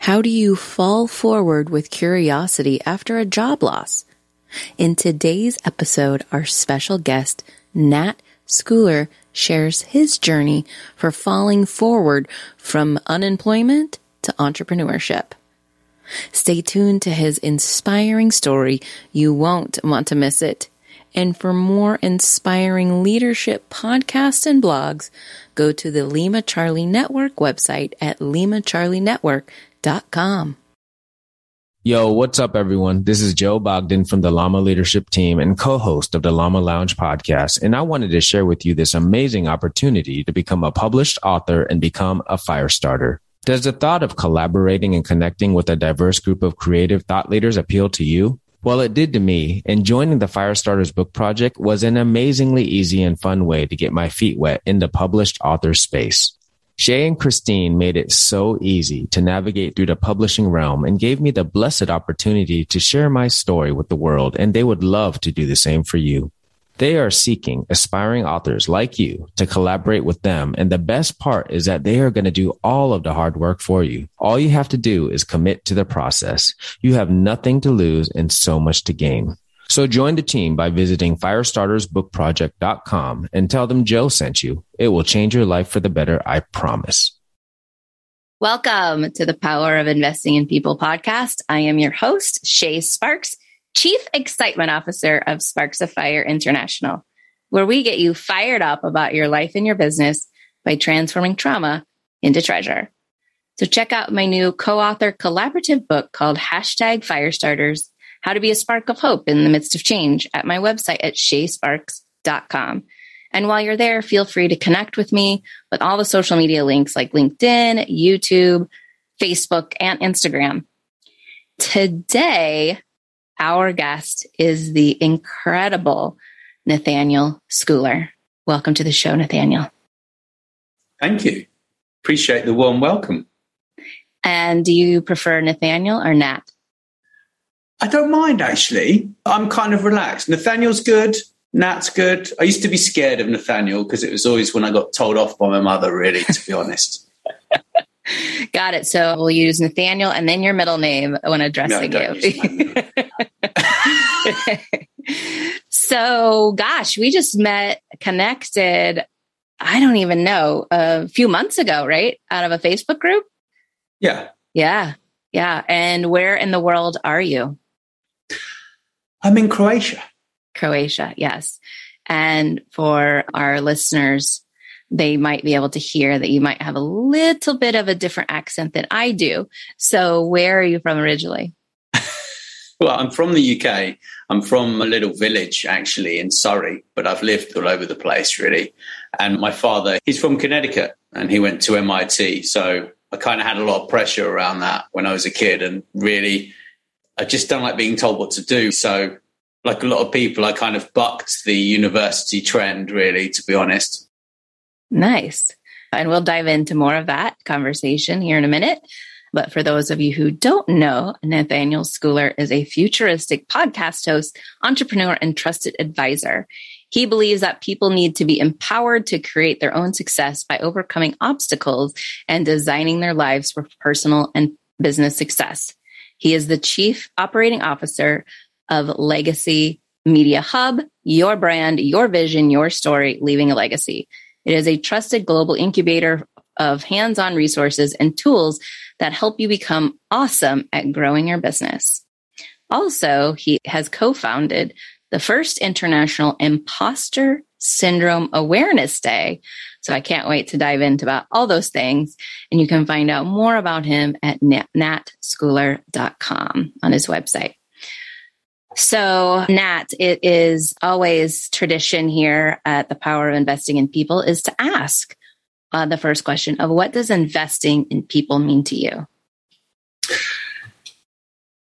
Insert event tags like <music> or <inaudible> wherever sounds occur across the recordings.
How do you fall forward with curiosity after a job loss? In today's episode, our special guest, Nat Schooler, shares his journey for falling forward from unemployment to entrepreneurship. Stay tuned to his inspiring story. You won't want to miss it. And for more inspiring leadership podcasts and blogs, go to the Lima Charlie Network website at limacharlienetwork.com. Yo, what's up, everyone? This is Joe Bogdan from the Llama Leadership Team and co host of the Llama Lounge podcast. And I wanted to share with you this amazing opportunity to become a published author and become a fire starter. Does the thought of collaborating and connecting with a diverse group of creative thought leaders appeal to you? Well, it did to me, and joining the Firestarters book project was an amazingly easy and fun way to get my feet wet in the published author space. Shay and Christine made it so easy to navigate through the publishing realm and gave me the blessed opportunity to share my story with the world, and they would love to do the same for you. They are seeking aspiring authors like you to collaborate with them. And the best part is that they are going to do all of the hard work for you. All you have to do is commit to the process. You have nothing to lose and so much to gain. So join the team by visiting firestartersbookproject.com and tell them Joe sent you. It will change your life for the better. I promise. Welcome to the Power of Investing in People podcast. I am your host, Shay Sparks Chief Excitement Officer of Sparks of Fire International, where we get you fired up about your life and your business by transforming trauma into treasure. So check out my new co-author collaborative book called Hashtag Firestarters, How to Be a Spark of Hope in the Midst of Change at my website at shaysparks.com. And while you're there, feel free to connect with me with all the social media links like LinkedIn, YouTube, Facebook, and Instagram. Today, our guest is the incredible Nathaniel Schooler. Welcome to the show, Nathaniel. Thank you. Appreciate the warm welcome. And do you prefer Nathaniel or Nat? I don't mind actually. I'm kind of relaxed. Nathaniel's good. Nat's good. I used to be scared of Nathaniel because it was always when I got told off by my mother, really, to be <laughs> honest. Got it. So we'll use Nathaniel and then your middle name when addressing no, you. <laughs> so, gosh, we just met, connected, I don't even know, a few months ago, right? Out of a Facebook group? Yeah. Yeah. Yeah. And where in the world are you? I'm in Croatia. Croatia, yes. And for our listeners, they might be able to hear that you might have a little bit of a different accent than I do. So, where are you from originally? <laughs> well, I'm from the UK. I'm from a little village actually in Surrey, but I've lived all over the place really. And my father, he's from Connecticut and he went to MIT. So, I kind of had a lot of pressure around that when I was a kid. And really, I just don't like being told what to do. So, like a lot of people, I kind of bucked the university trend, really, to be honest. Nice. And we'll dive into more of that conversation here in a minute. But for those of you who don't know, Nathaniel Schooler is a futuristic podcast host, entrepreneur, and trusted advisor. He believes that people need to be empowered to create their own success by overcoming obstacles and designing their lives for personal and business success. He is the chief operating officer of Legacy Media Hub, your brand, your vision, your story, leaving a legacy. It is a trusted global incubator of hands on resources and tools that help you become awesome at growing your business. Also, he has co founded the first international imposter syndrome awareness day. So I can't wait to dive into about all those things. And you can find out more about him at natschooler.com on his website. So, Nat, it is always tradition here at the Power of Investing in People is to ask uh, the first question of what does investing in people mean to you?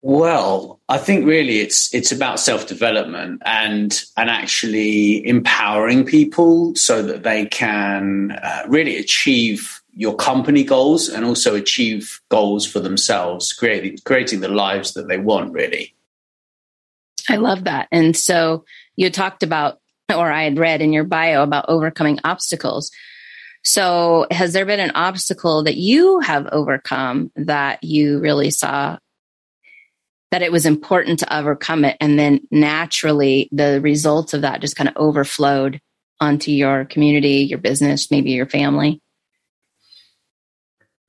Well, I think really it's it's about self development and and actually empowering people so that they can uh, really achieve your company goals and also achieve goals for themselves, creating creating the lives that they want. Really. I love that. And so you talked about, or I had read in your bio about overcoming obstacles. So, has there been an obstacle that you have overcome that you really saw that it was important to overcome it? And then naturally, the results of that just kind of overflowed onto your community, your business, maybe your family?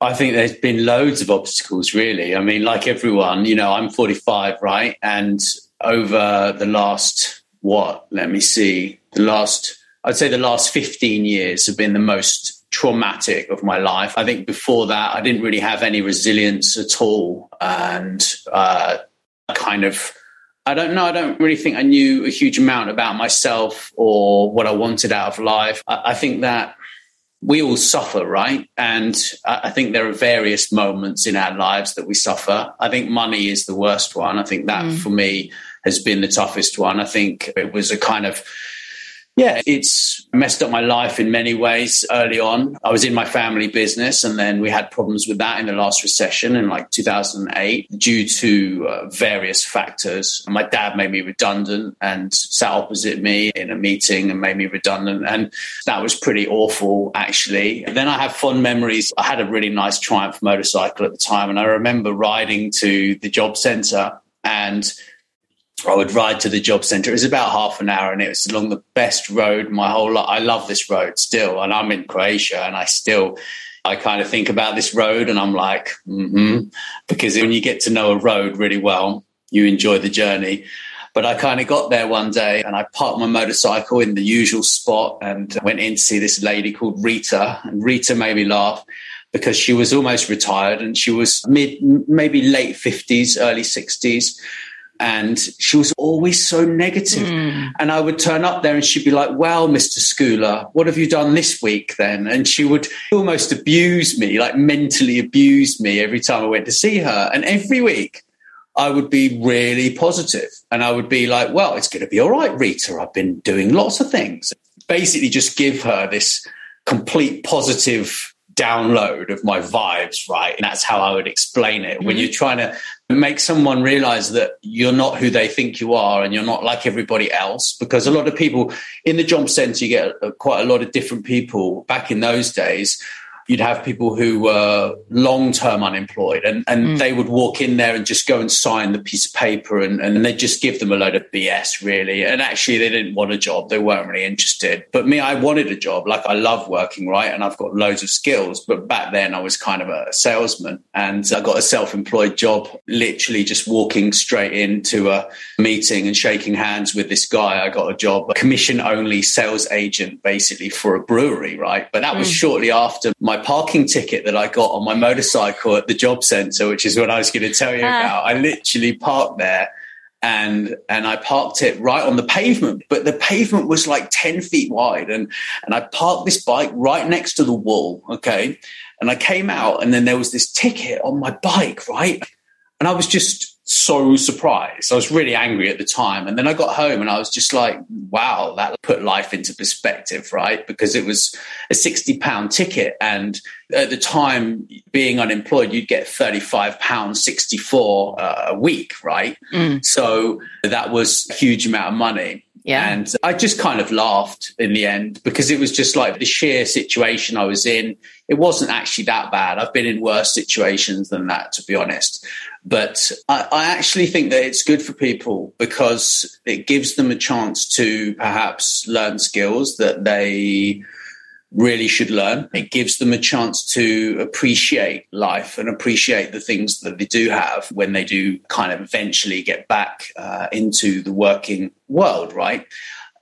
I think there's been loads of obstacles, really. I mean, like everyone, you know, I'm 45, right? And over the last, what, let me see, the last, I'd say the last 15 years have been the most traumatic of my life. I think before that, I didn't really have any resilience at all. And uh, kind of, I don't know, I don't really think I knew a huge amount about myself or what I wanted out of life. I, I think that we all suffer, right? And I think there are various moments in our lives that we suffer. I think money is the worst one. I think that mm. for me has been the toughest one. I think it was a kind of yeah, it's messed up my life in many ways early on. I was in my family business and then we had problems with that in the last recession in like 2008 due to uh, various factors. My dad made me redundant and sat opposite me in a meeting and made me redundant. And that was pretty awful, actually. And then I have fond memories. I had a really nice Triumph motorcycle at the time and I remember riding to the job center and I would ride to the job centre. It was about half an hour and it was along the best road my whole life. I love this road still. And I'm in Croatia and I still, I kind of think about this road and I'm like, mm-hmm. because when you get to know a road really well, you enjoy the journey. But I kind of got there one day and I parked my motorcycle in the usual spot and went in to see this lady called Rita. And Rita made me laugh because she was almost retired and she was mid, maybe late 50s, early 60s and she was always so negative. Mm. And I would turn up there and she'd be like, Well, Mr. Schooler, what have you done this week then? And she would almost abuse me, like mentally abuse me every time I went to see her. And every week I would be really positive and I would be like, Well, it's going to be all right, Rita. I've been doing lots of things. Basically, just give her this complete positive download of my vibes, right? And that's how I would explain it. When you're trying to make someone realize that you're not who they think you are and you're not like everybody else, because a lot of people in the job center, you get quite a lot of different people back in those days you'd have people who were long term unemployed and, and mm. they would walk in there and just go and sign the piece of paper and, and they'd just give them a load of BS, really. And actually, they didn't want a job. They weren't really interested. But me, I wanted a job. Like, I love working, right? And I've got loads of skills. But back then, I was kind of a salesman and I got a self employed job, literally just walking straight into a meeting and shaking hands with this guy. I got a job, a commission only sales agent, basically for a brewery, right? But that was mm. shortly after my parking ticket that I got on my motorcycle at the job center, which is what I was going to tell you uh. about. I literally parked there and and I parked it right on the pavement, but the pavement was like 10 feet wide. And and I parked this bike right next to the wall. Okay. And I came out and then there was this ticket on my bike, right? And I was just so surprised. I was really angry at the time. And then I got home and I was just like, wow, that put life into perspective, right? Because it was a 60 pound ticket. And at the time, being unemployed, you'd get 35 pounds 64 uh, a week, right? Mm. So that was a huge amount of money. Yeah. And I just kind of laughed in the end because it was just like the sheer situation I was in. It wasn't actually that bad. I've been in worse situations than that, to be honest. But I, I actually think that it's good for people because it gives them a chance to perhaps learn skills that they really should learn. It gives them a chance to appreciate life and appreciate the things that they do have when they do kind of eventually get back uh, into the working world, right?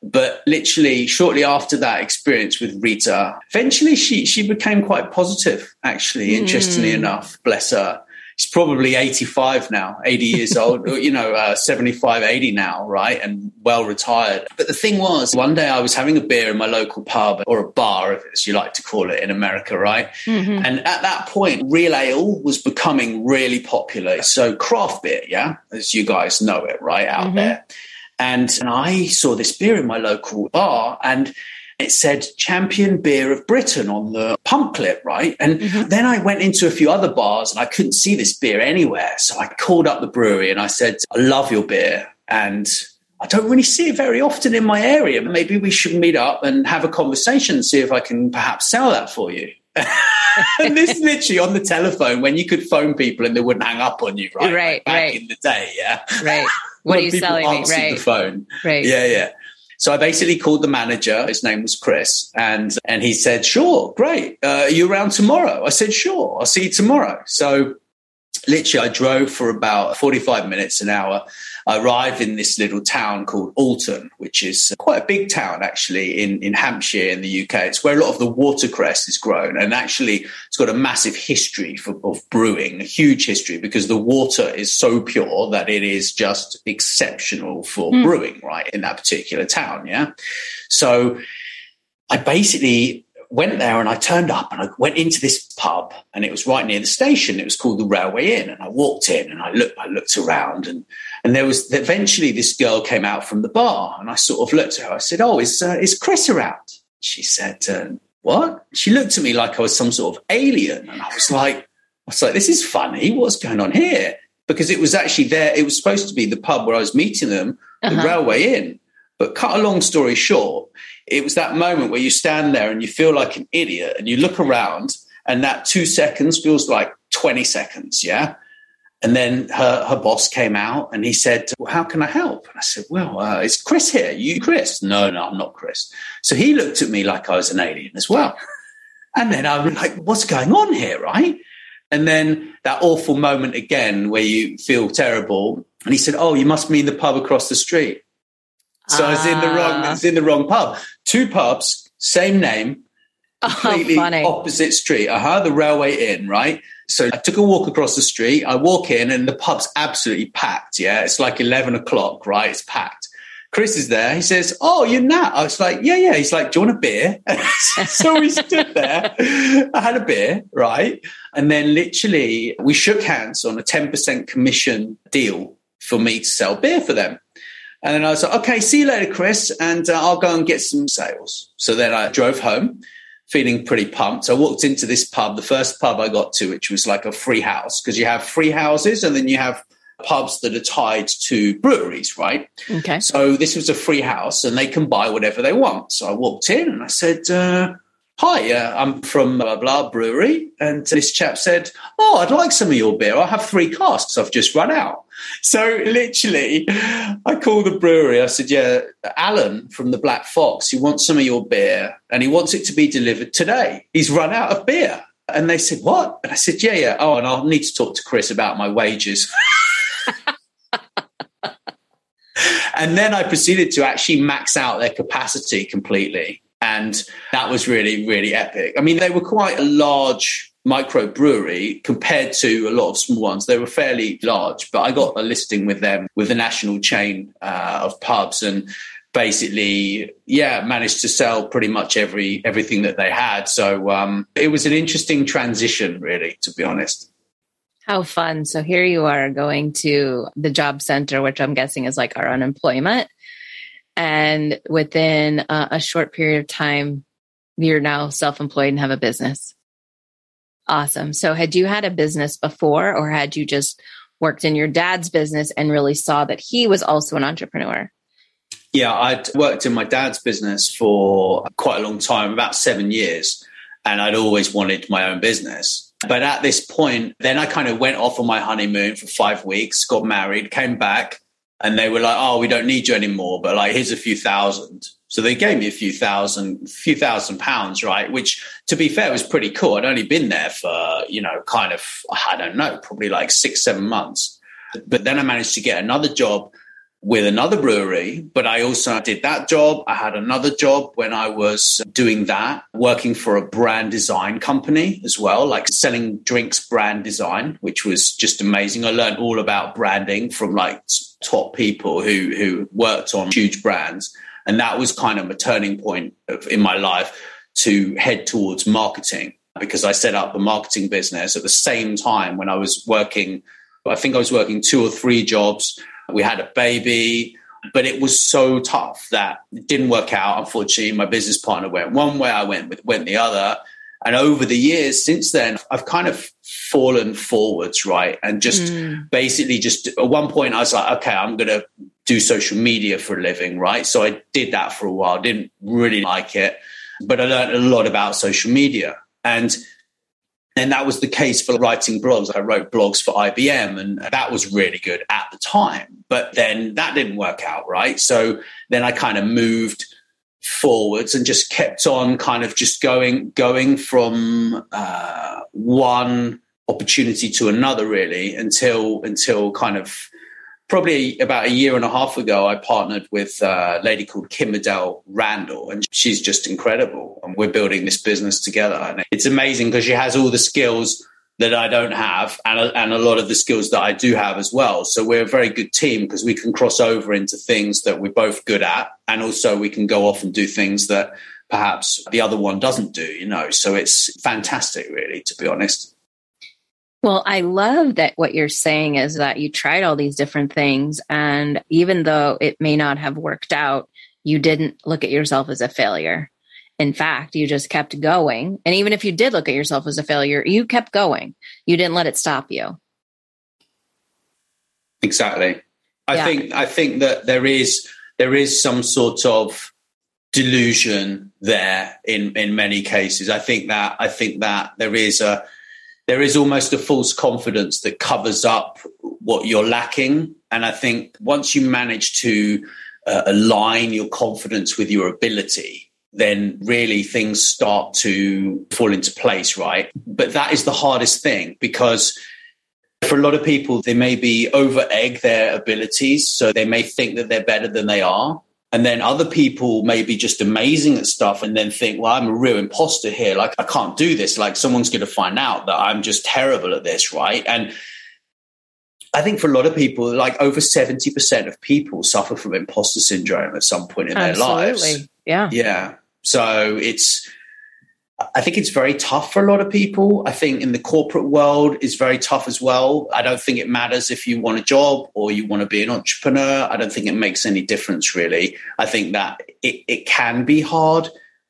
But literally shortly after that experience with Rita, eventually she she became quite positive, actually, interestingly mm. enough, bless her he's probably 85 now, 80 years <laughs> old, you know, uh, 75, 80 now, right? And well retired. But the thing was, one day I was having a beer in my local pub or a bar, as you like to call it in America, right? Mm-hmm. And at that point, real ale was becoming really popular. So craft beer, yeah, as you guys know it, right out mm-hmm. there. And, and I saw this beer in my local bar and it said champion beer of Britain on the pump clip, right? And mm-hmm. then I went into a few other bars and I couldn't see this beer anywhere. So I called up the brewery and I said, I love your beer. And I don't really see it very often in my area. Maybe we should meet up and have a conversation and see if I can perhaps sell that for you. <laughs> and this literally on the telephone when you could phone people and they wouldn't hang up on you, right? Right, like back right. in the day, yeah. Right. <laughs> What are you selling me? Right. The phone. Right. Yeah, yeah. So I basically called the manager. His name was Chris, and and he said, "Sure, great. Uh, are you around tomorrow?" I said, "Sure. I'll see you tomorrow." So literally, I drove for about forty-five minutes, an hour. I arrived in this little town called Alton, which is quite a big town actually in, in Hampshire in the UK. It's where a lot of the watercress is grown. And actually, it's got a massive history for, of brewing, a huge history, because the water is so pure that it is just exceptional for Mm. brewing, right, in that particular town. Yeah. So I basically went there and I turned up and I went into this pub and it was right near the station. It was called the Railway Inn. And I walked in and I looked, I looked around and, and there was eventually this girl came out from the bar and I sort of looked at her. I said, Oh, is, uh, is Chris around? She said, uh, What? She looked at me like I was some sort of alien. And I was like, I was like, This is funny. What's going on here? Because it was actually there. It was supposed to be the pub where I was meeting them, the Uh-huh. Railway Inn. But cut a long story short, it was that moment where you stand there and you feel like an idiot and you look around and that two seconds feels like 20 seconds. Yeah. And then her, her boss came out and he said, well, how can I help? And I said, well, uh, is Chris here? You Chris? No, no, I'm not Chris. So he looked at me like I was an alien as well. And then I was like, what's going on here? Right. And then that awful moment again where you feel terrible. And he said, oh, you must mean the pub across the street. So I was in the wrong, I Ah. was in the wrong pub. Two pubs, same name, Oh, completely funny. opposite street. Uh huh. The Railway Inn, right? So I took a walk across the street. I walk in, and the pub's absolutely packed. Yeah, it's like eleven o'clock, right? It's packed. Chris is there. He says, "Oh, you're Nat." I was like, "Yeah, yeah." He's like, "Do you want a beer?" <laughs> so we stood there. I had a beer, right? And then literally we shook hands on a ten percent commission deal for me to sell beer for them. And then I was like, okay, see you later, Chris, and uh, I'll go and get some sales. So then I drove home feeling pretty pumped. I walked into this pub, the first pub I got to, which was like a free house, because you have free houses and then you have pubs that are tied to breweries, right? Okay. So this was a free house and they can buy whatever they want. So I walked in and I said, uh, Hi, uh, I'm from blah, blah brewery. And this chap said, Oh, I'd like some of your beer. I have three casks. I've just run out. <laughs> So literally, I called the brewery. I said, Yeah, Alan from the Black Fox, he wants some of your beer and he wants it to be delivered today. He's run out of beer. And they said, What? And I said, Yeah, yeah. Oh, and I'll need to talk to Chris about my wages. <laughs> and then I proceeded to actually max out their capacity completely. And that was really, really epic. I mean, they were quite a large microbrewery compared to a lot of small ones. They were fairly large, but I got a listing with them with a national chain uh, of pubs and basically, yeah, managed to sell pretty much every everything that they had. So um, it was an interesting transition, really, to be honest. How fun. So here you are going to the job center, which I'm guessing is like our unemployment. And within uh, a short period of time, you're now self employed and have a business. Awesome. So had you had a business before, or had you just worked in your dad's business and really saw that he was also an entrepreneur? Yeah, I'd worked in my dad's business for quite a long time, about seven years, and I'd always wanted my own business. But at this point, then I kind of went off on my honeymoon for five weeks, got married, came back, and they were like, "Oh, we don't need you anymore." But like, here's a few thousand. So they gave me a few thousand, few thousand pounds, right? Which, to be fair, was pretty cool. I'd only been there for, you know, kind of, I don't know, probably like six, seven months. But then I managed to get another job with another brewery, but I also did that job. I had another job when I was doing that, working for a brand design company as well, like selling drinks brand design, which was just amazing. I learned all about branding from like top people who who worked on huge brands. And that was kind of a turning point of, in my life to head towards marketing because I set up a marketing business at the same time when I was working. I think I was working two or three jobs. We had a baby, but it was so tough that it didn't work out. Unfortunately, my business partner went one way, I went with, went the other. And over the years since then, I've kind of fallen forwards, right? And just Mm. basically just at one point I was like, okay, I'm going to do social media for a living, right? So I did that for a while, didn't really like it, but I learned a lot about social media. And and that was the case for writing blogs. I wrote blogs for IBM, and that was really good at the time. But then that didn't work out, right? So then I kind of moved forwards and just kept on kind of just going going from uh, one opportunity to another really until until kind of probably about a year and a half ago, I partnered with a lady called Kim Adele Randall, and she's just incredible. And we're building this business together. And it's amazing because she has all the skills that I don't have and a, and a lot of the skills that I do have as well. So we're a very good team because we can cross over into things that we're both good at. And also we can go off and do things that perhaps the other one doesn't do, you know. So it's fantastic, really, to be honest. Well, I love that what you're saying is that you tried all these different things. And even though it may not have worked out, you didn't look at yourself as a failure. In fact, you just kept going. And even if you did look at yourself as a failure, you kept going. You didn't let it stop you. Exactly. I yeah. think I think that there is there is some sort of delusion there in in many cases. I think that I think that there is a there is almost a false confidence that covers up what you're lacking. And I think once you manage to uh, align your confidence with your ability, then really things start to fall into place, right? But that is the hardest thing because for a lot of people, they may be over egg their abilities. So they may think that they're better than they are. And then other people may be just amazing at stuff and then think, well, I'm a real imposter here. Like, I can't do this. Like, someone's going to find out that I'm just terrible at this. Right. And I think for a lot of people, like over 70% of people suffer from imposter syndrome at some point in Absolutely. their lives. Yeah. Yeah. So it's, I think it's very tough for a lot of people. I think in the corporate world is very tough as well. I don't think it matters if you want a job or you want to be an entrepreneur. I don't think it makes any difference really. I think that it, it can be hard,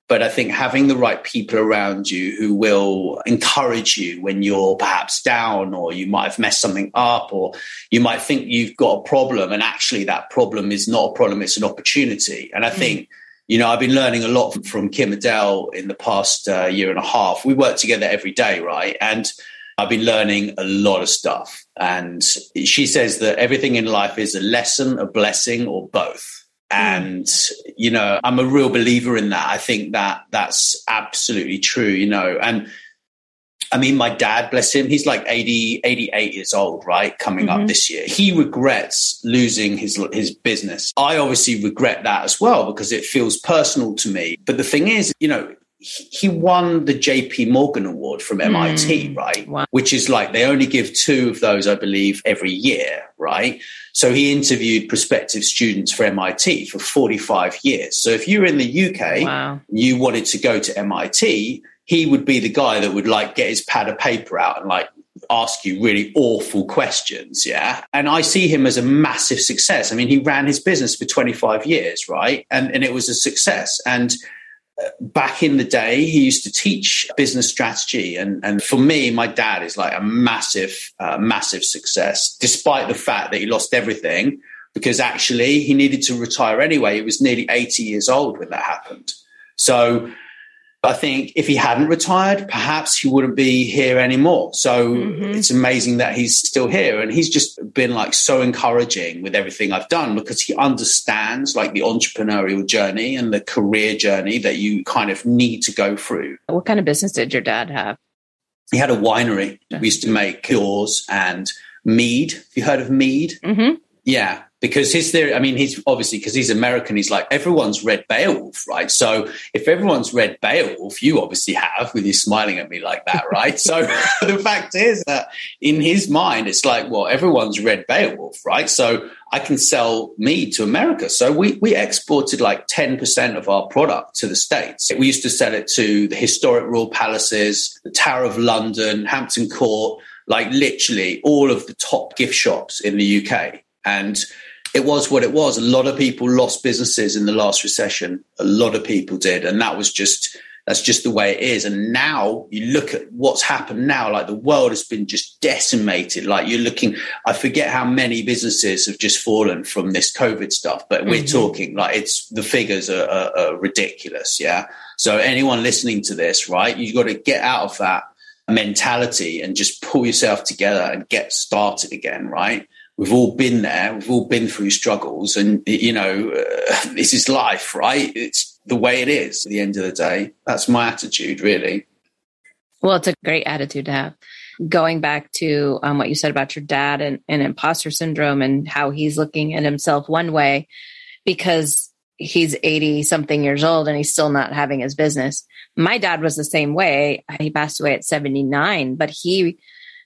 but I think having the right people around you who will encourage you when you're perhaps down or you might have messed something up or you might think you've got a problem and actually that problem is not a problem, it's an opportunity. And I mm. think you know, I've been learning a lot from Kim Adele in the past uh, year and a half. We work together every day, right? And I've been learning a lot of stuff. And she says that everything in life is a lesson, a blessing, or both. Hmm. And, you know, I'm a real believer in that. I think that that's absolutely true, you know, and I mean, my dad, bless him, he's like 80, 88 years old, right? Coming mm-hmm. up this year. He regrets losing his, his business. I obviously regret that as well because it feels personal to me. But the thing is, you know, he won the JP Morgan Award from MIT, mm, right? Wow. Which is like they only give two of those, I believe, every year, right? So he interviewed prospective students for MIT for 45 years. So if you're in the UK, wow. you wanted to go to MIT, he would be the guy that would like get his pad of paper out and like ask you really awful questions. Yeah. And I see him as a massive success. I mean, he ran his business for 25 years, right? And, and it was a success. And uh, back in the day, he used to teach business strategy. And, and for me, my dad is like a massive, uh, massive success, despite the fact that he lost everything because actually he needed to retire anyway. He was nearly 80 years old when that happened. So, I think if he hadn't retired, perhaps he wouldn't be here anymore. So mm-hmm. it's amazing that he's still here. And he's just been like so encouraging with everything I've done because he understands like the entrepreneurial journey and the career journey that you kind of need to go through. What kind of business did your dad have? He had a winery. We used to make liqueurs and mead. Have you heard of mead? Mm-hmm. Yeah because his theory, I mean, he's obviously because he's American, he's like everyone's read Beowulf, right? So if everyone's read Beowulf, you obviously have, with you smiling at me like that, right? so <laughs> the fact is that in his mind, it's like, well, everyone's read Beowulf, right? So I can sell mead to America. So we we exported like ten percent of our product to the states. We used to sell it to the historic royal palaces, the Tower of London, Hampton Court, like literally all of the top gift shops in the UK. And it was what it was. A lot of people lost businesses in the last recession. A lot of people did. And that was just That's just the way it is. And now you look at what's happened now, like the world has been just decimated. Like you're looking, I forget how many businesses have just fallen from this COVID stuff, but we're mm-hmm. talking like it's the figures are, are, are ridiculous. Yeah. So anyone listening to this, right, you've got to get out of that mentality and just pull yourself together and get started again, right? We've all been there. We've all been through struggles, and you know, uh, <laughs> this is life, right? It's the way it is. At the end of the day, that's my attitude, really. Well, it's a great attitude to have. Going back to um, what you said about your dad and, and imposter syndrome and how he's looking at himself one way because he's 80 something years old and he's still not having his business. My dad was the same way. He passed away at 79, but he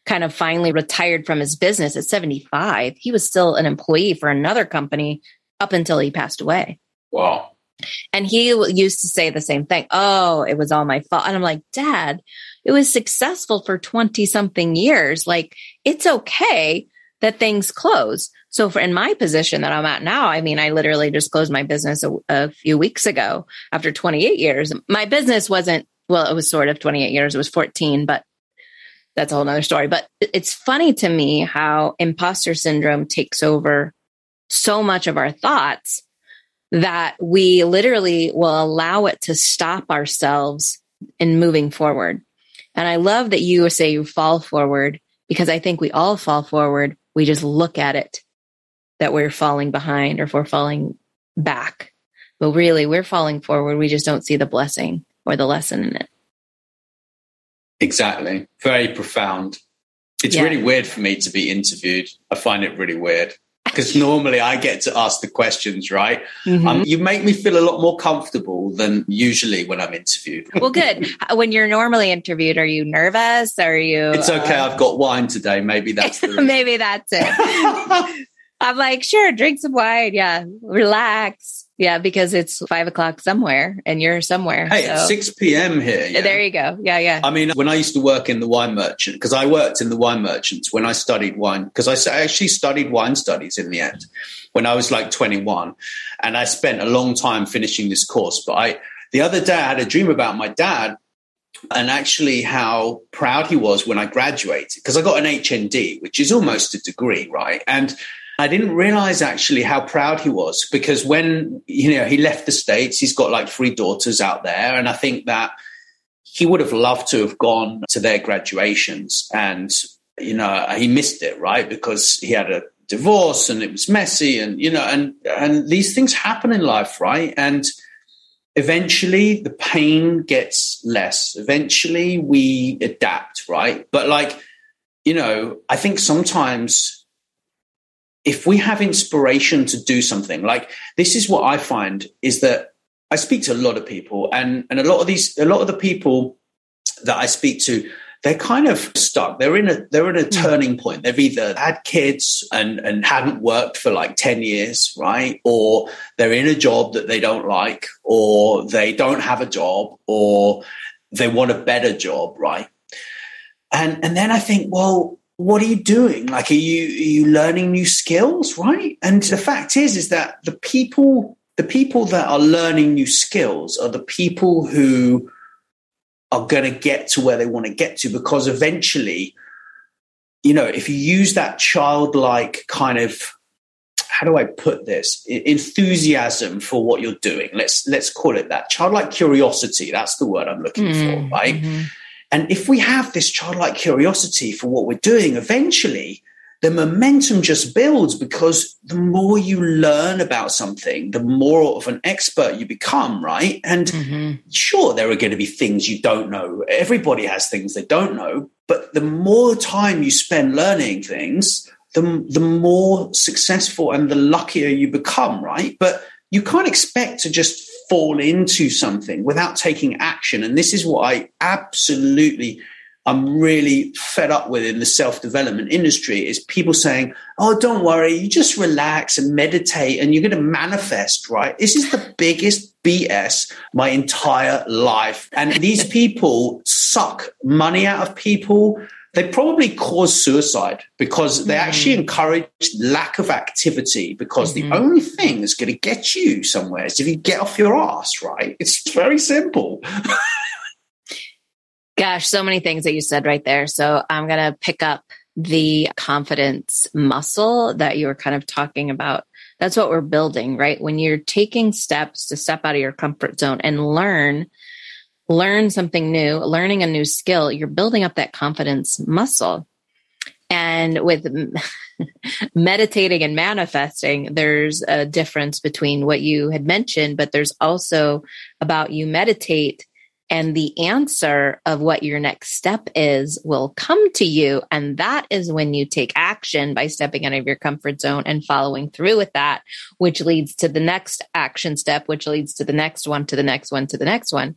kind of finally retired from his business at 75. He was still an employee for another company up until he passed away. Wow. And he used to say the same thing. Oh, it was all my fault. And I'm like, Dad, it was successful for 20 something years. Like, it's okay that things close. So for in my position that I'm at now, I mean, I literally just closed my business a, a few weeks ago after 28 years. My business wasn't, well, it was sort of 28 years. It was 14, but that's a whole nother story. But it's funny to me how imposter syndrome takes over so much of our thoughts that we literally will allow it to stop ourselves in moving forward. And I love that you say you fall forward because I think we all fall forward. We just look at it that we're falling behind or if we're falling back. But really, we're falling forward. We just don't see the blessing or the lesson in it. Exactly. Very profound. It's yeah. really weird for me to be interviewed. I find it really weird because normally I get to ask the questions, right? Mm-hmm. Um, you make me feel a lot more comfortable than usually when I'm interviewed. Well, good. <laughs> when you're normally interviewed, are you nervous? Are you? It's okay. Uh... I've got wine today. Maybe that's <laughs> maybe that's it. <laughs> I'm like, sure, drink some wine. Yeah, relax. Yeah, because it's five o'clock somewhere and you're somewhere. Hey, so. 6 p.m. here. Yeah? There you go. Yeah, yeah. I mean, when I used to work in the wine merchant, because I worked in the wine merchants when I studied wine, because I actually studied wine studies in the end when I was like 21. And I spent a long time finishing this course. But I, the other day, I had a dream about my dad and actually how proud he was when I graduated because I got an HND, which is almost a degree, right? And I didn't realize actually how proud he was because when you know he left the states, he's got like three daughters out there, and I think that he would have loved to have gone to their graduations, and you know he missed it, right? Because he had a divorce and it was messy, and you know, and and these things happen in life, right? And eventually the pain gets less. Eventually we adapt, right? But like you know, I think sometimes if we have inspiration to do something like this is what i find is that i speak to a lot of people and and a lot of these a lot of the people that i speak to they're kind of stuck. They're in a they're in a hmm. turning point. They've either had kids and and hadn't worked for like 10 years right? Or they're in a job that they don't like or they don't have a job or they want a better job right? And and then i think well what are you doing? Like, are you are you learning new skills, right? And the fact is, is that the people the people that are learning new skills are the people who are going to get to where they want to get to because eventually, you know, if you use that childlike kind of how do I put this enthusiasm for what you're doing? Let's let's call it that childlike curiosity. That's the word I'm looking mm, for, right? Mm-hmm and if we have this childlike curiosity for what we're doing, eventually the momentum just builds because the more you learn about something, the more of an expert you become, right? And mm-hmm. sure, there are going to be things you don't know. Everybody has things they don't know. But the more time you spend learning things, the, the more successful and the luckier you become, right? But you can't expect to just fall into something without taking action. And this is what I absolutely I'm really fed up with in the self development industry is people saying, Oh, don't worry, you just relax and meditate and you're going to manifest, right? This is the biggest BS my entire life. And these <laughs> people suck money out of people they probably cause suicide because they mm-hmm. actually encourage lack of activity because mm-hmm. the only thing that's going to get you somewhere is if you get off your ass, right? It's very simple. <laughs> Gosh, so many things that you said right there. So I'm going to pick up the confidence muscle that you were kind of talking about. That's what we're building, right? When you're taking steps to step out of your comfort zone and learn, learn something new, learning a new skill, you're building up that confidence muscle. And with <laughs> meditating and manifesting, there's a difference between what you had mentioned, but there's also about you meditate and the answer of what your next step is will come to you. And that is when you take action by stepping out of your comfort zone and following through with that, which leads to the next action step, which leads to the next one, to the next one, to the next one.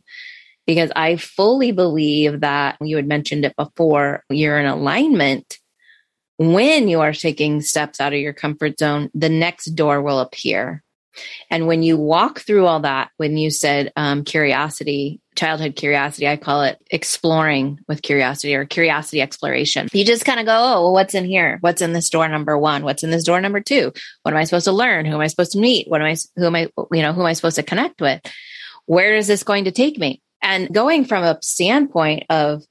Because I fully believe that you had mentioned it before, you're in alignment when you are taking steps out of your comfort zone, the next door will appear. And when you walk through all that, when you said um, curiosity, childhood curiosity, I call it exploring with curiosity or curiosity exploration. You just kind of go, oh, well, what's in here? What's in this door number one? What's in this door number two? What am I supposed to learn? Who am I supposed to meet? What am I, who am I, you know, who am I supposed to connect with? Where is this going to take me? And going from a standpoint of,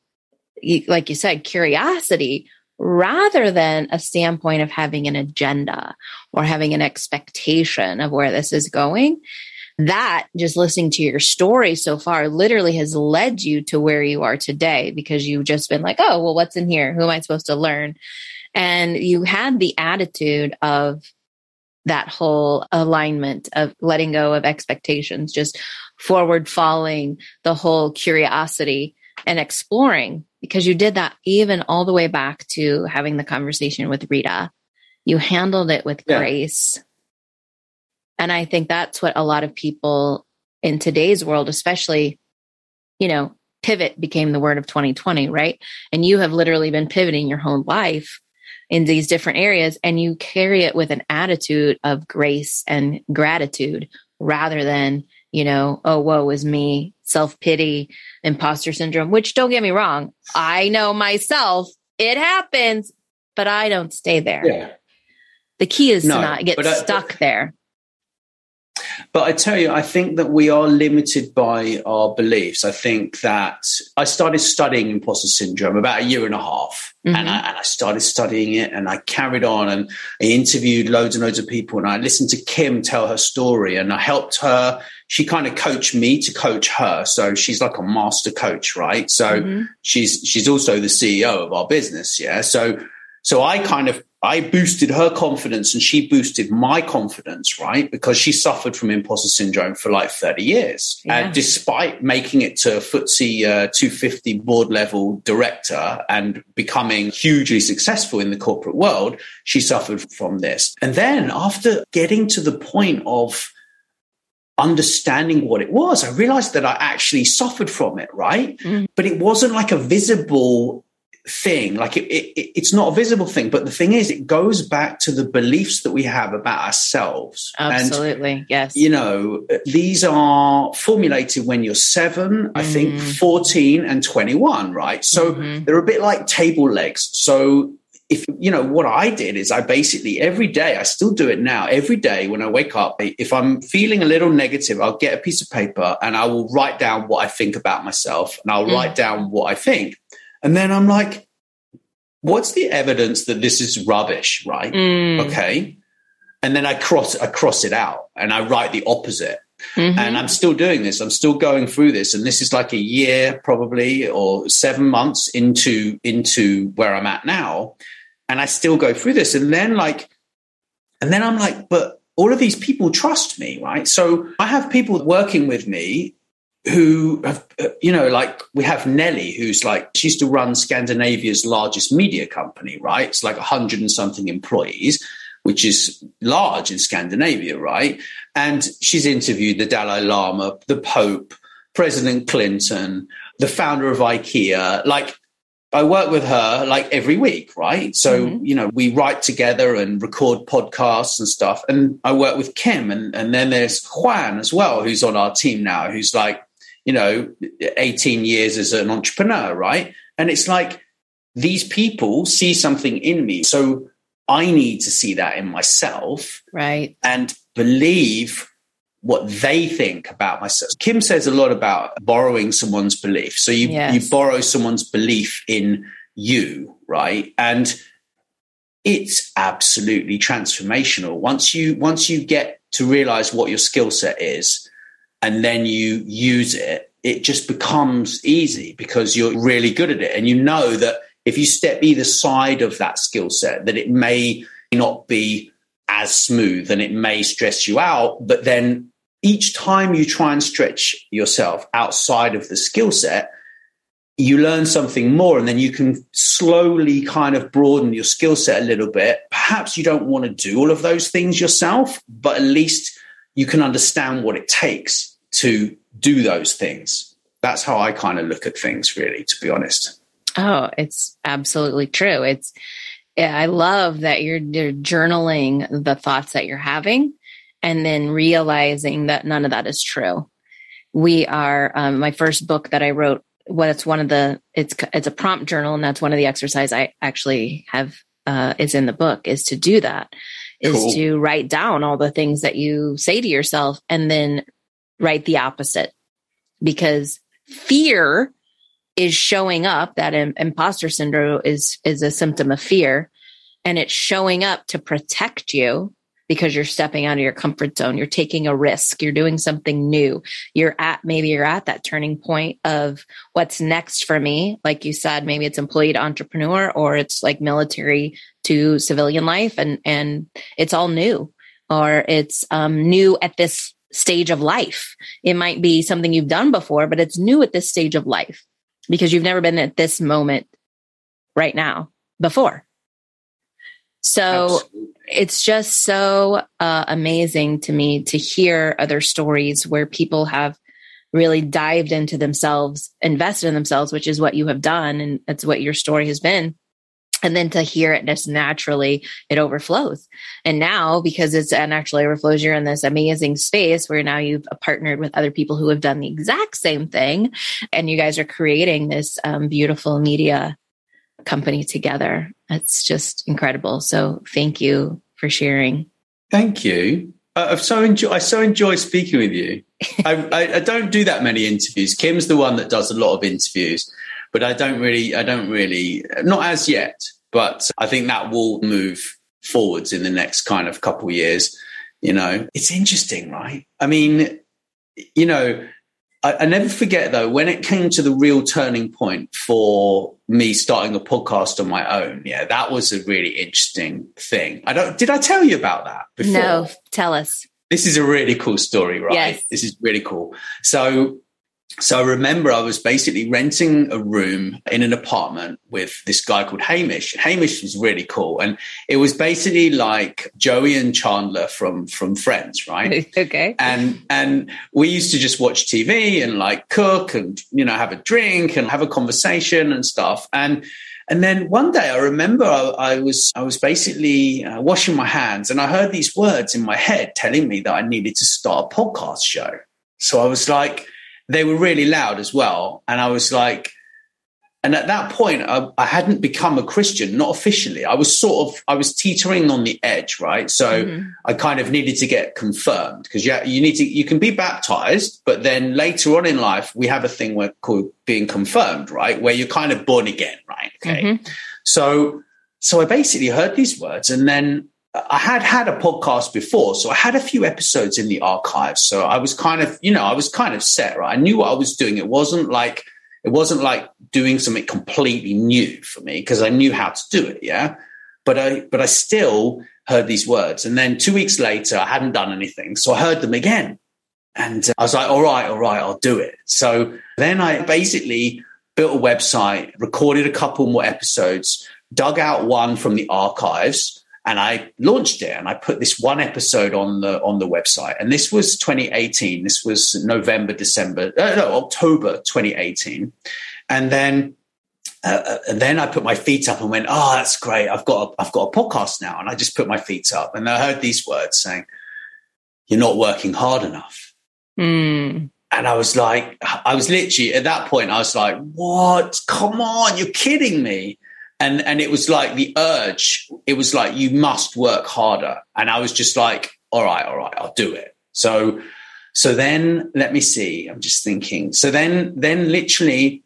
like you said, curiosity, rather than a standpoint of having an agenda or having an expectation of where this is going. That just listening to your story so far literally has led you to where you are today because you've just been like, oh, well, what's in here? Who am I supposed to learn? And you had the attitude of that whole alignment of letting go of expectations, just forward falling, the whole curiosity and exploring because you did that even all the way back to having the conversation with Rita. You handled it with yeah. grace. And I think that's what a lot of people in today's world, especially, you know, pivot became the word of 2020, right? And you have literally been pivoting your whole life in these different areas and you carry it with an attitude of grace and gratitude rather than, you know, oh, woe is me, self pity, imposter syndrome, which don't get me wrong. I know myself, it happens, but I don't stay there. Yeah. The key is no, to not get stuck there. But I tell you, I think that we are limited by our beliefs. I think that I started studying imposter syndrome about a year and a half. Mm-hmm. And, I, and, I, started studying it and I carried on and I interviewed loads and loads of people and I listened to Kim tell her story and I helped her. She kind of coached me to coach her. So she's like a master coach, right? So mm-hmm. she's, she's also the CEO of our business. Yeah. So, so I kind of I boosted her confidence and she boosted my confidence, right? Because she suffered from imposter syndrome for like 30 years. Yeah. And despite making it to FTSE uh, 250 board level director and becoming hugely successful in the corporate world, she suffered from this. And then after getting to the point of understanding what it was, I realized that I actually suffered from it, right? Mm. But it wasn't like a visible thing like it, it, it's not a visible thing but the thing is it goes back to the beliefs that we have about ourselves absolutely and, yes you know these are formulated when you're 7 mm. i think mm-hmm. 14 and 21 right so mm-hmm. they're a bit like table legs so if you know what I did is I basically every day I still do it now every day when I wake up if I'm feeling a little negative I'll get a piece of paper and I will write down what I think about myself and I'll mm. write down what I think and then I'm like, what's the evidence that this is rubbish, right? Mm. Okay. And then I cross I cross it out and I write the opposite. Mm-hmm. And I'm still doing this. I'm still going through this. And this is like a year probably or seven months into into where I'm at now. And I still go through this. And then like and then I'm like, but all of these people trust me, right? So I have people working with me who have, you know, like we have Nelly, who's like, she used to run Scandinavia's largest media company, right? It's like a hundred and something employees, which is large in Scandinavia, right? And she's interviewed the Dalai Lama, the Pope, President Clinton, the founder of IKEA. Like, I work with her like every week, right? So, mm-hmm. you know, we write together and record podcasts and stuff. And I work with Kim and, and then there's Juan as well, who's on our team now, who's like you know, 18 years as an entrepreneur, right? And it's like these people see something in me. So I need to see that in myself. Right. And believe what they think about myself. Kim says a lot about borrowing someone's belief. So you yes. you borrow someone's belief in you, right? And it's absolutely transformational. Once you once you get to realize what your skill set is and then you use it, it just becomes easy because you're really good at it. And you know that if you step either side of that skill set, that it may not be as smooth and it may stress you out. But then each time you try and stretch yourself outside of the skill set, you learn something more and then you can slowly kind of broaden your skill set a little bit. Perhaps you don't want to do all of those things yourself, but at least you can understand what it takes to do those things. That's how I kind of look at things, really, to be honest. Oh, it's absolutely true. It's, I love that you're, you're journaling the thoughts that you're having and then realizing that none of that is true. We are, um, my first book that I wrote what it's one of the it's it's a prompt journal and that's one of the exercise I actually have uh, is in the book is to do that is cool. to write down all the things that you say to yourself and then write the opposite because fear is showing up that imposter syndrome is is a symptom of fear and it's showing up to protect you because you're stepping out of your comfort zone. You're taking a risk. You're doing something new. You're at, maybe you're at that turning point of what's next for me. Like you said, maybe it's employee to entrepreneur or it's like military to civilian life and, and it's all new or it's um, new at this stage of life. It might be something you've done before, but it's new at this stage of life because you've never been at this moment right now before. So Absolutely. it's just so uh, amazing to me to hear other stories where people have really dived into themselves, invested in themselves, which is what you have done. And that's what your story has been. And then to hear it just naturally, it overflows. And now, because it's naturally overflows, you're in this amazing space where now you've partnered with other people who have done the exact same thing. And you guys are creating this um, beautiful media company together. It's just incredible. So thank you for sharing. Thank you. I've so enjoy, I so enjoy speaking with you. I, I, I, don't do that many interviews. Kim's the one that does a lot of interviews, but I don't really, I don't really, not as yet. But I think that will move forwards in the next kind of couple of years. You know, it's interesting, right? I mean, you know, I, I, never forget though when it came to the real turning point for me starting a podcast on my own. Yeah, that was a really interesting thing. I don't. Did I tell you about that before? No, tell us. This is a really cool story, right? Yes. This is really cool. So so I remember I was basically renting a room in an apartment with this guy called Hamish. Hamish was really cool. And it was basically like Joey and Chandler from from Friends, right? <laughs> okay. And and we used to just watch TV and like cook and you know have a drink and have a conversation and stuff. And and then one day I remember I, I was I was basically uh, washing my hands and I heard these words in my head telling me that I needed to start a podcast show. So I was like they were really loud as well. And I was like, and at that point, I, I, hadn't become a Christian, not officially. I was sort of, I was teetering on the edge, right? So mm-hmm. I kind of needed to get confirmed because you, you need to, you can be baptized, but then later on in life, we have a thing where, called being confirmed, right? Where you're kind of born again, right? Okay. Mm-hmm. So, so I basically heard these words and then I had had a podcast before, so I had a few episodes in the archives. So I was kind of, you know, I was kind of set, right? I knew what I was doing. It wasn't like it wasn't like doing something completely new for me because I knew how to do it, yeah. But I but I still heard these words, and then two weeks later, I hadn't done anything, so I heard them again, and uh, I was like, all right, all right, I'll do it. So then I basically built a website, recorded a couple more episodes, dug out one from the archives and I launched it and I put this one episode on the on the website. And this was 2018. This was November, December, uh, no, October 2018. And then uh, uh, and then I put my feet up and went, "Oh, that's great! I've got a, I've got a podcast now." And I just put my feet up, and I heard these words saying, "You're not working hard enough." Mm. And I was like, I was literally at that point, I was like, "What? Come on! You're kidding me!" And and it was like the urge it was like you must work harder and i was just like all right all right i'll do it so So then let me see. I'm just thinking. So then, then literally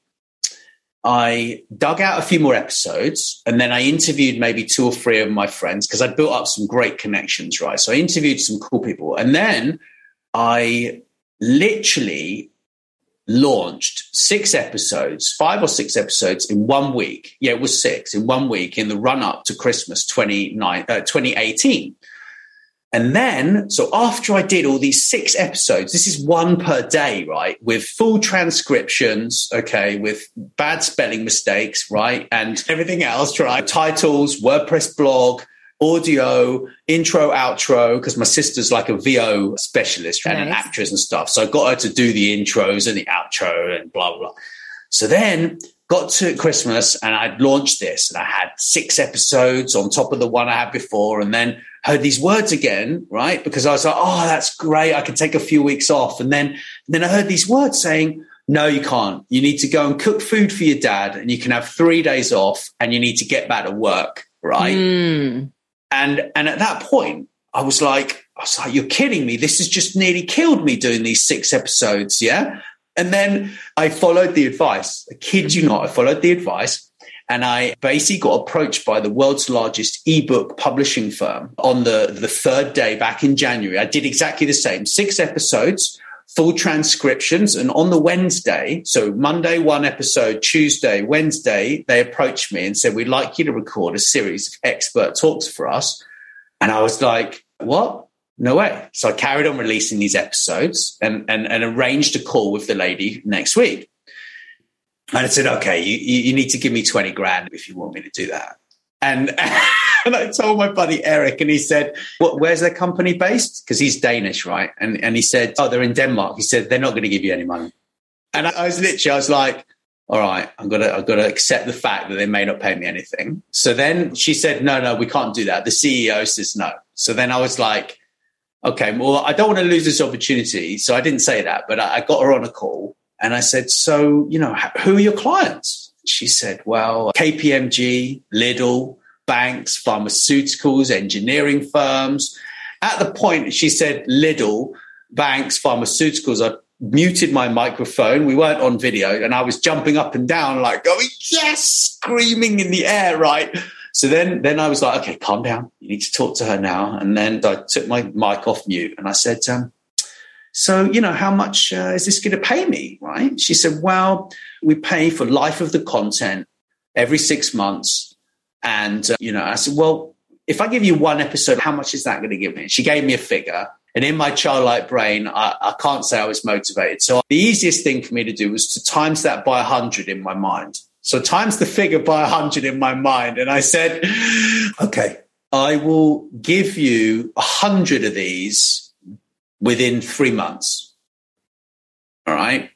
I dug out a few more episodes and then I interviewed maybe two or three of my friends because I built up some great connections, right? So I interviewed some cool people. And then I literally launched six episodes, five or six episodes in one week. Yeah, it was six in one week in the run up to Christmas 29, uh, 2018. And then, so after I did all these six episodes, this is one per day, right? With full transcriptions, okay, with bad spelling mistakes, right? And everything else, right? Titles, WordPress blog, audio, intro, outro, because my sister's like a VO specialist and an actress and stuff. So I got her to do the intros and the outro and blah, blah. So then got to Christmas and I'd launched this and I had six episodes on top of the one I had before. And then heard these words again, right? Because I was like, oh, that's great. I can take a few weeks off. And then, and then I heard these words saying, no, you can't. You need to go and cook food for your dad and you can have three days off and you need to get back to work, right? Mm. And, and at that point, I was like, I was like, you're kidding me. This has just nearly killed me doing these six episodes. Yeah. And then I followed the advice. I kid you not. I followed the advice and I basically got approached by the world's largest ebook publishing firm on the, the third day back in January. I did exactly the same six episodes, full transcriptions. And on the Wednesday, so Monday, one episode, Tuesday, Wednesday, they approached me and said, We'd like you to record a series of expert talks for us. And I was like, What? No way. So I carried on releasing these episodes and, and, and arranged a call with the lady next week. And I said, okay, you, you need to give me 20 grand if you want me to do that. And, <laughs> and I told my buddy Eric, and he said, what, where's their company based? Because he's Danish, right? And, and he said, oh, they're in Denmark. He said, they're not going to give you any money. And I, I was literally, I was like, all right, I'm gonna I've got to accept the fact that they may not pay me anything. So then she said, no, no, we can't do that. The CEO says no. So then I was like, okay, well, I don't want to lose this opportunity. So I didn't say that, but I, I got her on a call and I said, So, you know, who are your clients? She said, Well, KPMG, Lidl, banks, pharmaceuticals, engineering firms. At the point she said Lidl, banks, pharmaceuticals, I muted my microphone. We weren't on video, and I was jumping up and down, like going, yes, screaming in the air, right? So then, then I was like, okay, calm down. You need to talk to her now. And then I took my mic off mute and I said, um, so, you know, how much uh, is this going to pay me? Right. She said, well, we pay for life of the content every six months. And, uh, you know, I said, well, if I give you one episode, how much is that going to give me? She gave me a figure. And in my childlike brain, I, I, can't say I was motivated. So the easiest thing for me to do was to times that by 100 in my mind. So times the figure by 100 in my mind. And I said, okay, I will give you 100 of these within three months. All right.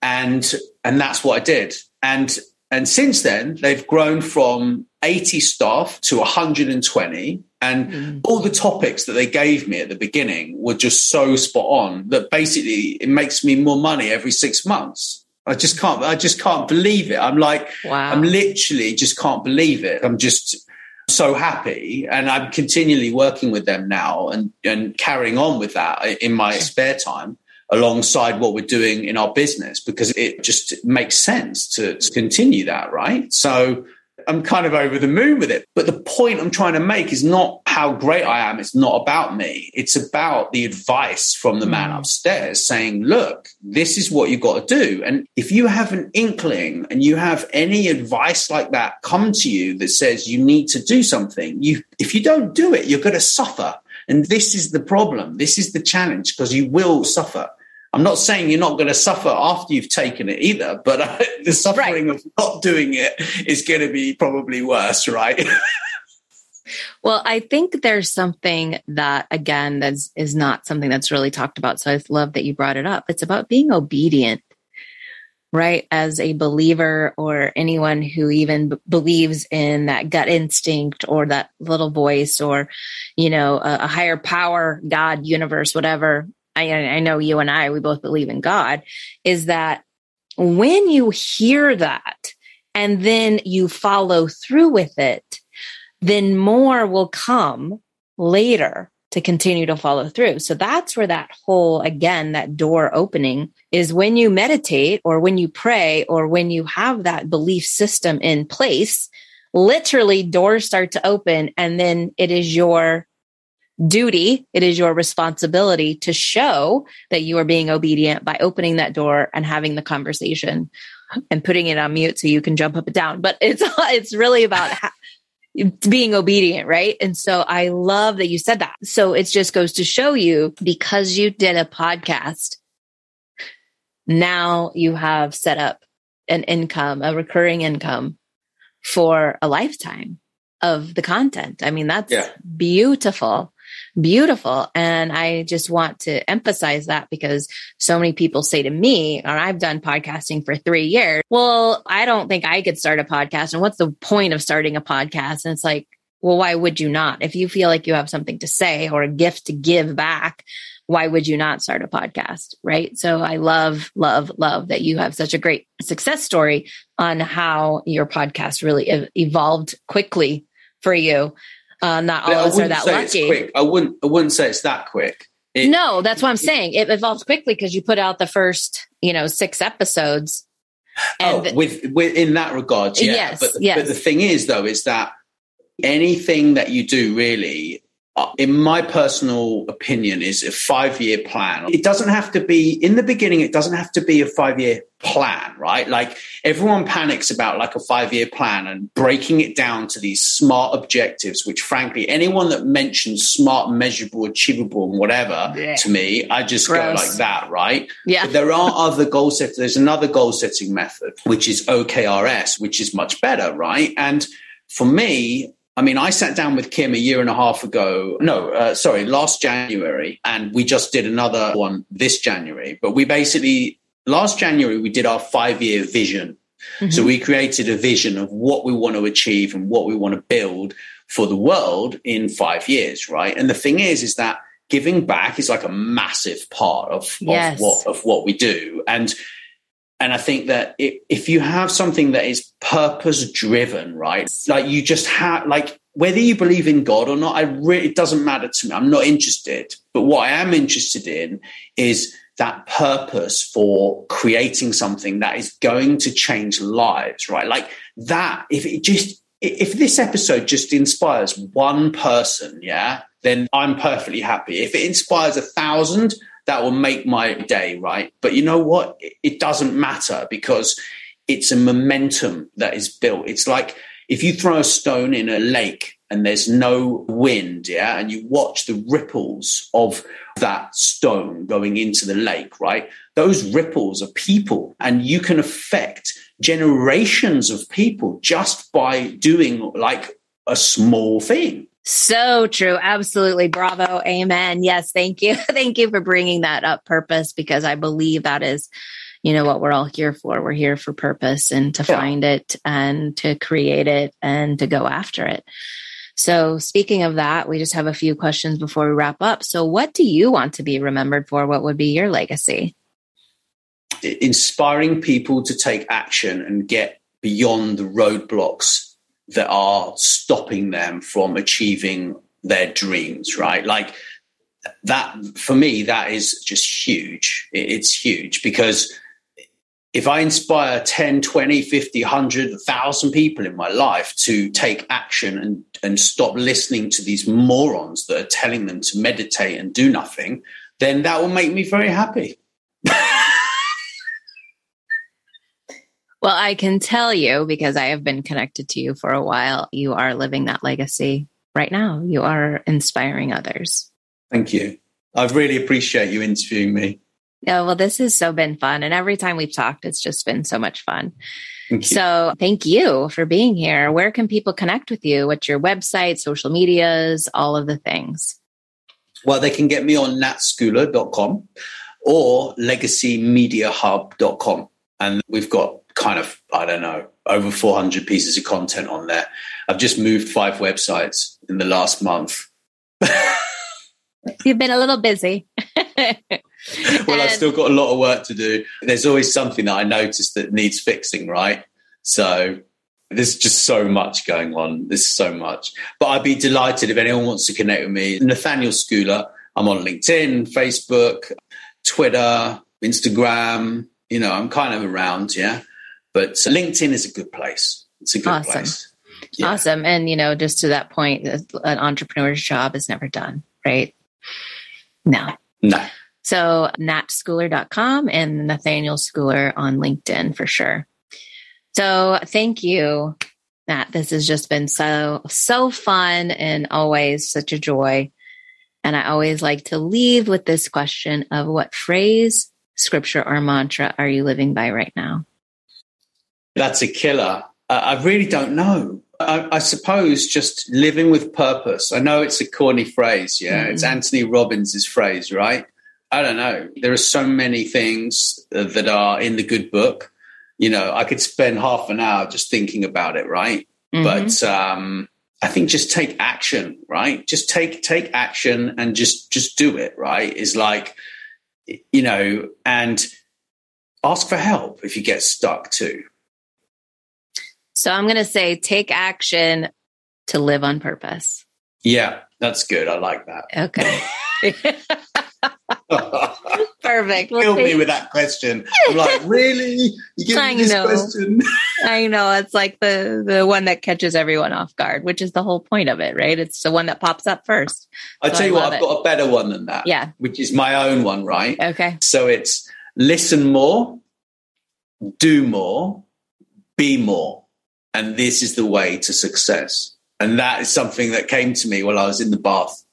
And, and that's what I did. And, and since then, they've grown from 80 staff to 120. And mm. all the topics that they gave me at the beginning were just so spot on that basically it makes me more money every six months. I just can't, I just can't believe it. I'm like, wow. I'm literally just can't believe it. I'm just, so happy and I'm continually working with them now and, and carrying on with that in my spare time alongside what we're doing in our business because it just makes sense to, to continue that, right? So I'm kind of over the moon with it. But the point I'm trying to make is not how great I am. It's not about me. It's about the advice from the man mm. upstairs saying, look, this is what you've got to do. And if you have an inkling and you have any advice like that come to you that says you need to do something, you, if you don't do it, you're going to suffer. And this is the problem. This is the challenge because you will suffer. I'm not saying you're not going to suffer after you've taken it either, but uh, <laughs> the suffering right. of not doing it is going to be probably worse, right? <laughs> well, I think there's something that, again, that's is not something that's really talked about. So I love that you brought it up. It's about being obedient, right? As a believer or anyone who even b- believes in that gut instinct or that little voice or, you know, a, a higher power, God, universe, whatever I, I know you and I, we both believe in God, is that when you hear that and then you follow through with it, then more will come later to continue to follow through. So that's where that whole, again, that door opening is when you meditate or when you pray or when you have that belief system in place, literally doors start to open and then it is your duty, it is your responsibility to show that you are being obedient by opening that door and having the conversation and putting it on mute so you can jump up and down. But it's <laughs> it's really about being obedient, right? And so I love that you said that. So it just goes to show you because you did a podcast, now you have set up an income, a recurring income for a lifetime of the content. I mean, that's yeah. beautiful beautiful. And I just want to emphasize that because so many people say to me, and I've done podcasting for three years. Well, I don't think I could start a podcast. And what's the point of starting a podcast? And it's like, well, why would you not? If you feel like you have something to say or a gift to give back, why would you not start a podcast? Right. So I love, love, love that you have such a great success story on how your podcast really evolved quickly for you uh, not all of us are that lucky. I wouldn't. I wouldn't say it's that quick. It, no, that's what I'm saying. It evolves quickly because you put out the first, you know, six episodes. oh, with, with in that regard, yeah. Yes, but, yes. but the thing is, though, is that anything that you do really Uh, in my personal opinion, is a five year plan. It doesn't have to be in the beginning, it doesn't have to be a five year plan, right? Like everyone panics about like a five year plan and breaking it down to these smart objectives, which frankly, anyone that mentions smart, measurable, achievable, and whatever yeah. to me, I just Gross. go like that, right? Yeah. But there are other goal setters. There's another goal setting method, which is OKRS, which is much better, right? And for me, I mean, I sat down with Kim a year and a half ago. No, uh, sorry, last January, and we just did another one this January. But we basically, last January, we did our five year vision. Mm-hmm. So we created a vision of what we want to achieve and what we want to build for the world in five years, right? And the thing is, is that giving back is like a massive part of, yes. of what of what we do. And and I think that if you have something that is purpose driven, right? Like you just have, like, whether you believe in God or not, I it doesn't matter to me. I'm not interested. But what I am interested in is that purpose for creating something that is going to change lives, right? Like that, if it just, if this episode just inspires one person, yeah, then I'm perfectly happy. If it inspires a thousand, that will make my day, right? But you know what? It doesn't matter because it's a momentum that is built. It's like if you throw a stone in a lake and there's no wind, yeah, and you watch the ripples of that stone going into the lake, right? Those ripples are people, and you can affect generations of people just by doing like a small thing. So true. Absolutely. Bravo. Amen. Yes. Thank you. <laughs> thank you for bringing that up purpose because I believe that is, you know, what we're all here for. We're here for purpose and to yeah. find it and to create it and to go after it. So speaking of that, we just have a few questions before we wrap up. So what do you want to be remembered for? What would be your legacy? Inspiring people to take action and get beyond the roadblocks that are stopping them from achieving their dreams, right? Like that, for me, that is just huge. It's huge because if I inspire 10, 20, 50, 100, 1,000 people in my life to take action and, and stop listening to these morons that are telling them to meditate and do nothing, then that will make me very happy. Well, I can tell you because I have been connected to you for a while, you are living that legacy right now. You are inspiring others. Thank you. I really appreciate you interviewing me. Yeah, well, this has so been fun. And every time we've talked, it's just been so much fun. Thank so thank you for being here. Where can people connect with you? What's your website, social medias, all of the things? Well, they can get me on natschooler.com or legacymediahub.com. And we've got kind of, I don't know, over 400 pieces of content on there. I've just moved five websites in the last month. You've been a little busy. <laughs> well, I've still got a lot of work to do. There's always something that I notice that needs fixing, right? So There's just so much going on. There's so much. But I'd be delighted if anyone wants to connect with me. Nathaniel Schooler. I'm on LinkedIn, Facebook, Twitter, Instagram. You know, I'm kind of around, yeah. But LinkedIn is a good place. It's a good awesome. place. Yeah. Awesome. And, you know, just to that point, an entrepreneur's job is never done, right? No. No. So natschooler.com and Nathaniel Schooler on LinkedIn for sure. So thank you, Nat. This has just been so, so fun and always such a joy. And I always like to leave with this question of what phrase, scripture, or mantra are you living by right now? That's a killer. Uh, I really don't know. I, I, suppose just living with purpose. I know it's a corny phrase. Yeah. Mm-hmm. It's Anthony Robbins' phrase, right? I don't know. There are so many things that are in the good book. You know, I could spend half an hour just thinking about it, right? Mm-hmm. But um, I think just take action, right? Just take take action and just just do it, right? Is like, you know, and ask for help if you get stuck too. So I'm going to say take action to live on purpose. Yeah, that's good. I like that. Okay. <laughs> <laughs> Perfect. Well, Kill me with that question. I'm like, <laughs> really? You give me this know. question? I know. It's like the the one that catches everyone off guard, which is the whole point of it, right? It's the one that pops up first. I tell you what, I've it. got a better one than that. Yeah. Which is my own one, right? Okay. So it's listen more, do more, be more. And this is the way to success. And that is something that came to me while I was in the bath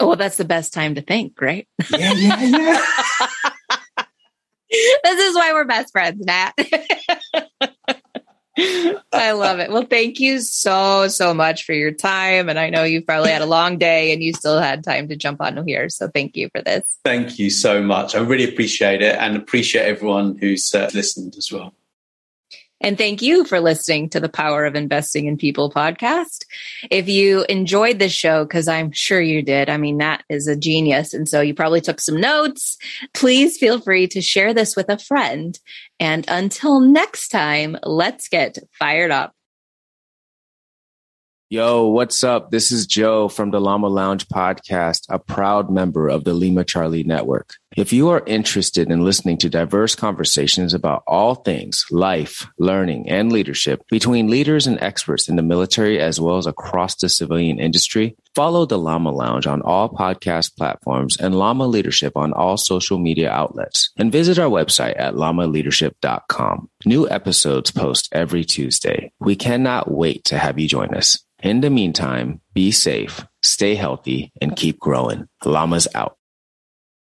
Oh, well, that's the best time to think, right? Yeah, yeah, yeah. <laughs> <laughs> this is why we're best friends, Nat. I love it. Well, thank you so, so much for your time. And I know you've probably had a long day and you still had time to jump on here. So thank you for this. Thank you so much. I really appreciate it and appreciate everyone who's uh, listened as well. And thank you for listening to the Power of Investing in People podcast. If you enjoyed this show, because I'm sure you did, I mean, that is a genius. And so you probably took some notes. Please feel free to share this with a friend. And until next time, let's get fired up. Yo, what's up? This is Joe from the Llama Lounge podcast, a proud member of the Lima Charlie Network. If you are interested in listening to diverse conversations about all things life, learning, and leadership between leaders and experts in the military as well as across the civilian industry, follow the Llama Lounge on all podcast platforms and Llama Leadership on all social media outlets. And visit our website at llamaleadership.com. New episodes post every Tuesday. We cannot wait to have you join us. In the meantime, be safe, stay healthy, and keep growing. Llamas out.